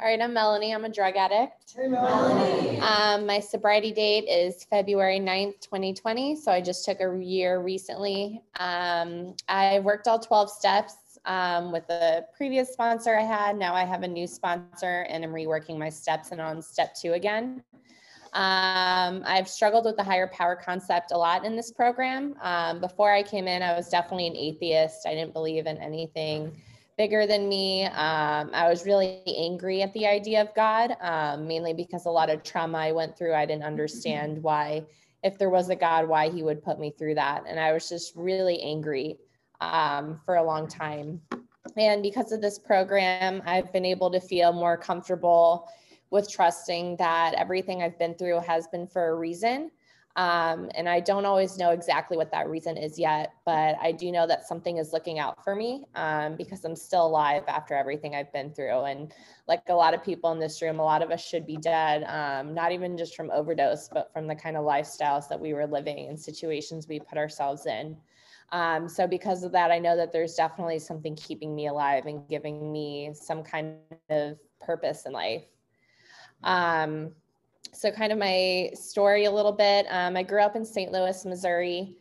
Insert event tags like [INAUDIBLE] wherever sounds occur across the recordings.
All right, I'm Melanie. I'm a drug addict. Hey, Melanie. Um, my sobriety date is February 9th, 2020. So I just took a year recently. Um, I worked all 12 steps um, with the previous sponsor I had. Now I have a new sponsor and I'm reworking my steps and on step two again. Um, I've struggled with the higher power concept a lot in this program. Um, before I came in, I was definitely an atheist. I didn't believe in anything bigger than me. Um, I was really angry at the idea of God, um, mainly because a lot of trauma I went through, I didn't understand why, if there was a God, why he would put me through that. And I was just really angry um, for a long time. And because of this program, I've been able to feel more comfortable with trusting that everything I've been through has been for a reason. Um, and I don't always know exactly what that reason is yet, but I do know that something is looking out for me um, because I'm still alive after everything I've been through. And like a lot of people in this room, a lot of us should be dead, um, not even just from overdose, but from the kind of lifestyles that we were living and situations we put ourselves in. Um, so because of that, I know that there's definitely something keeping me alive and giving me some kind of purpose in life. Um, so kind of my story a little bit. Um, I grew up in St. Louis, Missouri.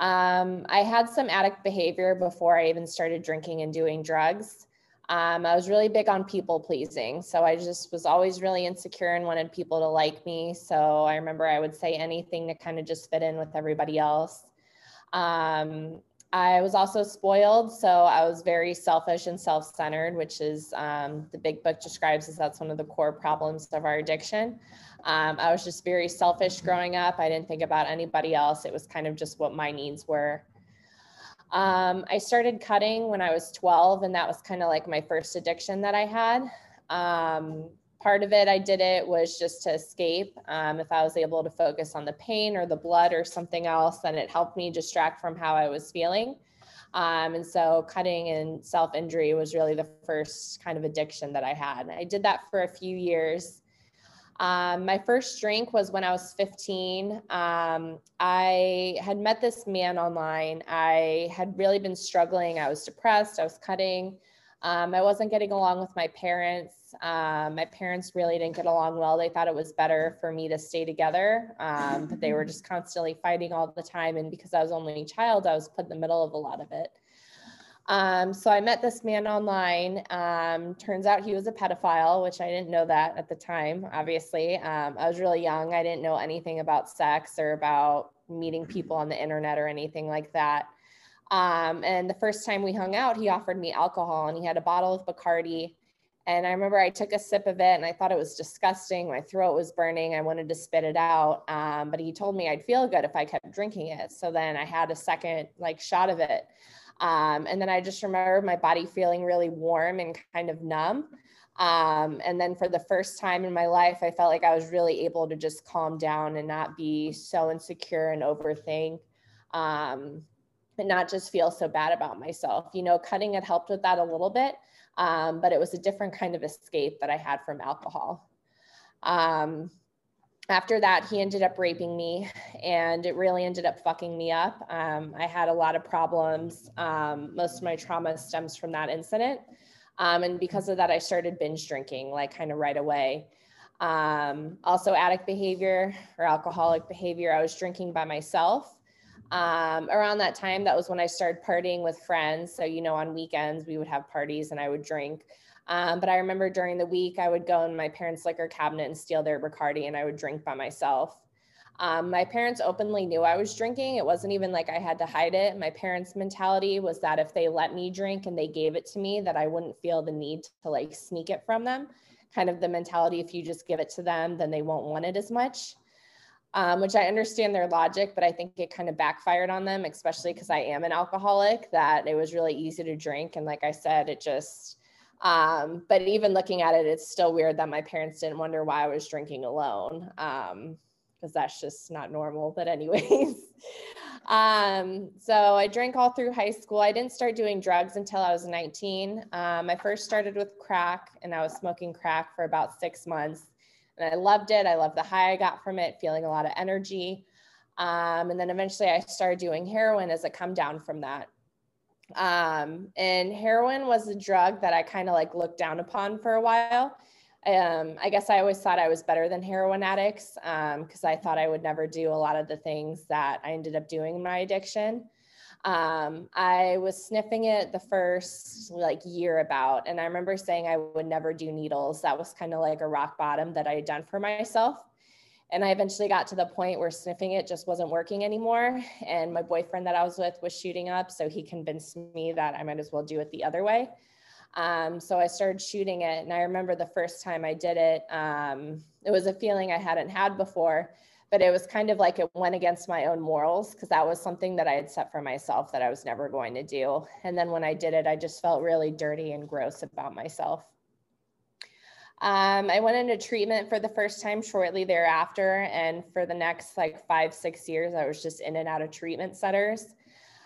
Um, I had some addict behavior before I even started drinking and doing drugs. Um, I was really big on people pleasing. So I just was always really insecure and wanted people to like me. So I remember I would say anything to kind of just fit in with everybody else. Um, I was also spoiled, so I was very selfish and self centered, which is um, the big book describes as that's one of the core problems of our addiction. Um, I was just very selfish growing up. I didn't think about anybody else. It was kind of just what my needs were. Um, I started cutting when I was 12, and that was kind of like my first addiction that I had. Part of it, I did it was just to escape. Um, if I was able to focus on the pain or the blood or something else, then it helped me distract from how I was feeling. Um, and so cutting and self injury was really the first kind of addiction that I had. I did that for a few years. Um, my first drink was when I was 15. Um, I had met this man online. I had really been struggling. I was depressed. I was cutting. Um, I wasn't getting along with my parents. Um, my parents really didn't get along well. They thought it was better for me to stay together, um, but they were just constantly fighting all the time. And because I was only a child, I was put in the middle of a lot of it. Um, so I met this man online. Um, turns out he was a pedophile, which I didn't know that at the time, obviously. Um, I was really young. I didn't know anything about sex or about meeting people on the internet or anything like that. Um, and the first time we hung out, he offered me alcohol and he had a bottle of Bacardi. And I remember I took a sip of it and I thought it was disgusting. My throat was burning. I wanted to spit it out. Um, but he told me I'd feel good if I kept drinking it. So then I had a second like shot of it. Um, and then I just remember my body feeling really warm and kind of numb. Um, and then for the first time in my life, I felt like I was really able to just calm down and not be so insecure and overthink. Um, and not just feel so bad about myself. You know, cutting had helped with that a little bit, um, but it was a different kind of escape that I had from alcohol. Um, after that, he ended up raping me, and it really ended up fucking me up. Um, I had a lot of problems. Um, most of my trauma stems from that incident. Um, and because of that, I started binge drinking like kind of right away. Um, also, addict behavior or alcoholic behavior. I was drinking by myself um, around that time, that was when I started partying with friends. So, you know, on weekends we would have parties and I would drink. Um, but I remember during the week, I would go in my parents' liquor cabinet and steal their Bacardi and I would drink by myself. Um, my parents openly knew I was drinking. It wasn't even like I had to hide it. My parents' mentality was that if they let me drink and they gave it to me, that I wouldn't feel the need to like sneak it from them. Kind of the mentality if you just give it to them, then they won't want it as much um, which I understand their logic, but I think it kind of backfired on them, especially because I am an alcoholic, that it was really easy to drink. And like I said, it just, um, but even looking at it, it's still weird that my parents didn't wonder why I was drinking alone. Um, because that's just not normal. But, anyways, [LAUGHS] um, so I drank all through high school. I didn't start doing drugs until I was 19. Um, I first started with crack, and I was smoking crack for about six months and I loved it. I loved the high I got from it, feeling a lot of energy. Um, and then eventually I started doing heroin as a come down from that. Um, and heroin was a drug that I kind of like looked down upon for a while. um, I guess I always thought I was better than heroin addicts because um, I thought I would never do a lot of the things that I ended up doing in my addiction. Um, I was sniffing it the first like year about, and I remember saying I would never do needles. That was kind of like a rock bottom that I had done for myself. And I eventually got to the point where sniffing it just wasn't working anymore. And my boyfriend that I was with was shooting up. So he convinced me that I might as well do it the other way. Um, so I started shooting it. And I remember the first time I did it, um, it was a feeling I hadn't had before, but it was kind of like it went against my own morals because that was something that I had set for myself that I was never going to do. And then when I did it, I just felt really dirty and gross about myself. Um, I went into treatment for the first time shortly thereafter. And for the next like five, six years, I was just in and out of treatment centers.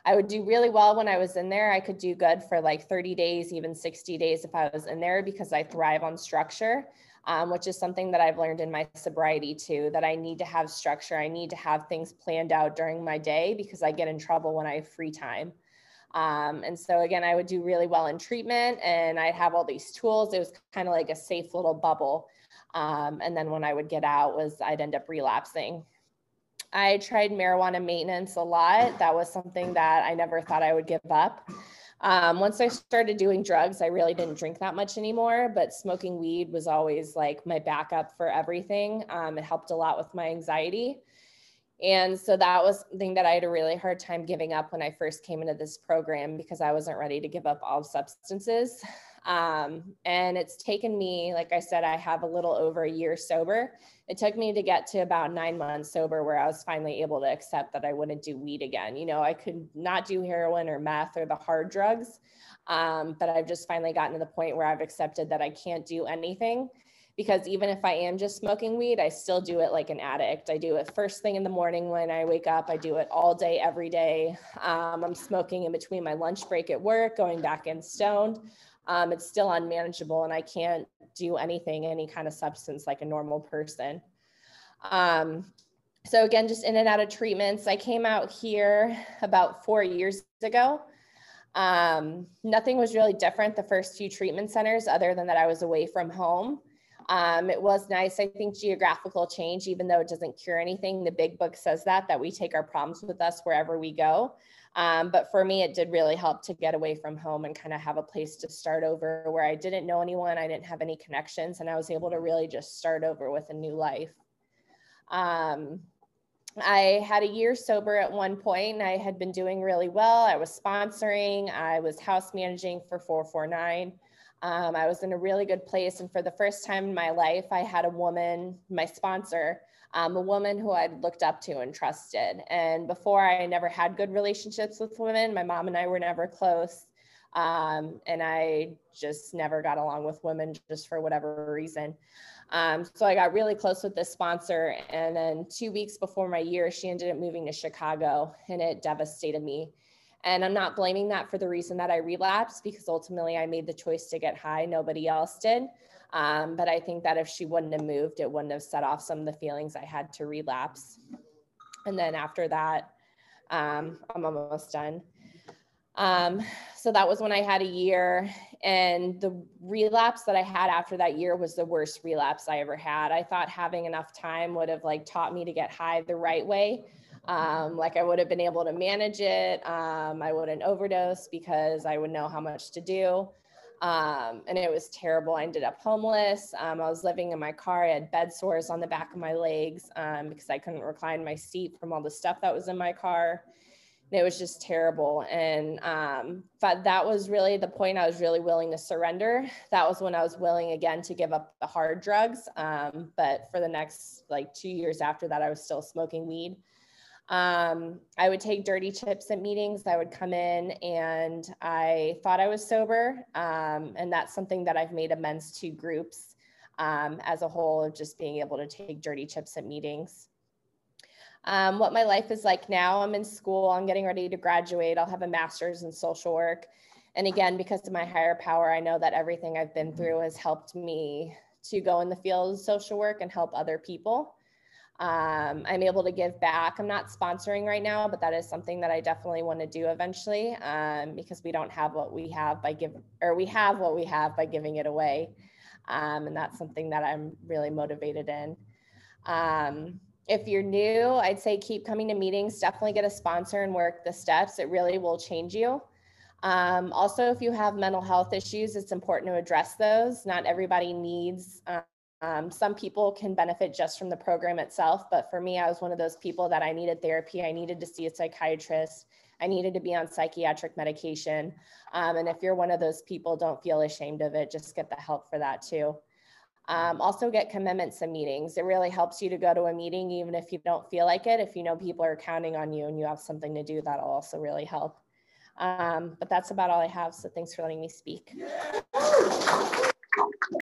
I would do really well when I was in there. I could do good for like 30 days, even 60 days if I was in there because I thrive on structure, um, which is something that I've learned in my sobriety too, that I need to have structure. I need to have things planned out during my day because I get in trouble when I have free time. Um, and so again, I would do really well in treatment and I'd have all these tools. It was kind of like a safe little bubble. Um, and then when I would get out was I'd end up relapsing. I tried marijuana maintenance a lot. That was something that I never thought I would give up. Um, once I started doing drugs, I really didn't drink that much anymore, but smoking weed was always like my backup for everything. Um, it helped a lot with my anxiety. And so that was something that I had a really hard time giving up when I first came into this program because I wasn't ready to give up all substances. Um, and it's taken me, like I said, I have a little over a year sober. It took me to get to about nine months sober where I was finally able to accept that I wouldn't do weed again. You know, I could not do heroin or meth or the hard drugs. Um, but I've just finally gotten to the point where I've accepted that I can't do anything because even if I am just smoking weed, I still do it like an addict. I do it first thing in the morning when I wake up. I do it all day, every day. Um, I'm smoking in between my lunch break at work, going back in stoned um, it's still unmanageable and I can't do anything, any kind of substance like a normal person. Um, so again, just in and out of treatments. I came out here about four years ago. Um, nothing was really different the first few treatment centers other than that I was away from home. Um, it was nice. I think geographical change, even though it doesn't cure anything, the big book says that, that we take our problems with us wherever we go. Um, but for me, it did really help to get away from home and kind of have a place to start over where I didn't know anyone, I didn't have any connections, and I was able to really just start over with a new life. Um, I had a year sober at one point. I had been doing really well. I was sponsoring, I was house managing for 449. Um, I was in a really good place. And for the first time in my life, I had a woman, my sponsor, um, a woman who I'd looked up to and trusted. And before I never had good relationships with women, my mom and I were never close. Um, and I just never got along with women just for whatever reason. Um, so I got really close with this sponsor. And then two weeks before my year, she ended up moving to Chicago and it devastated me. And I'm not blaming that for the reason that I relapsed because ultimately I made the choice to get high. Nobody else did. Um, but I think that if she wouldn't have moved, it wouldn't have set off some of the feelings I had to relapse. And then after that, um, I'm almost done. Um, so that was when I had a year, and the relapse that I had after that year was the worst relapse I ever had. I thought having enough time would have like taught me to get high the right way. Um, like I would have been able to manage it. Um, I wouldn't overdose because I would know how much to do. Um, and it was terrible. I ended up homeless. Um, I was living in my car. I had bed sores on the back of my legs um, because I couldn't recline my seat from all the stuff that was in my car. And it was just terrible. And um, but that was really the point I was really willing to surrender. That was when I was willing again to give up the hard drugs. But for the next like two years after that, I was still smoking weed. Um, I would take dirty chips at meetings. I would come in and I thought I was sober. Um, and that's something that I've made amends to groups um, as a whole of just being able to take dirty chips at meetings. Um, what my life is like now, I'm in school, I'm getting ready to graduate. I'll have a master's in social work. And again, because of my higher power, I know that everything I've been through has helped me to go in the field of social work and help other people um, I'm able to give back. I'm not sponsoring right now, but that is something that I definitely want to do eventually um, because we don't have what we have by giving, or we have what we have by giving it away. Um, and that's something that I'm really motivated in. Um, if you're new, I'd say keep coming to meetings, definitely get a sponsor and work the steps. It really will change you. Um, also, if you have mental health issues, it's important to address those. Not everybody needs, um, some people can benefit just from the program itself, but for me, I was one of those people that I needed therapy. I needed to see a psychiatrist. I needed to be on psychiatric medication. Um, and if you're one of those people, don't feel ashamed of it. Just get the help for that too. Um, also get commitments to meetings. It really helps you to go to a meeting, even if you don't feel like it. If you know people are counting on you and you have something to do, that'll also really help. Um, but that's about all I have. So thanks for letting me speak.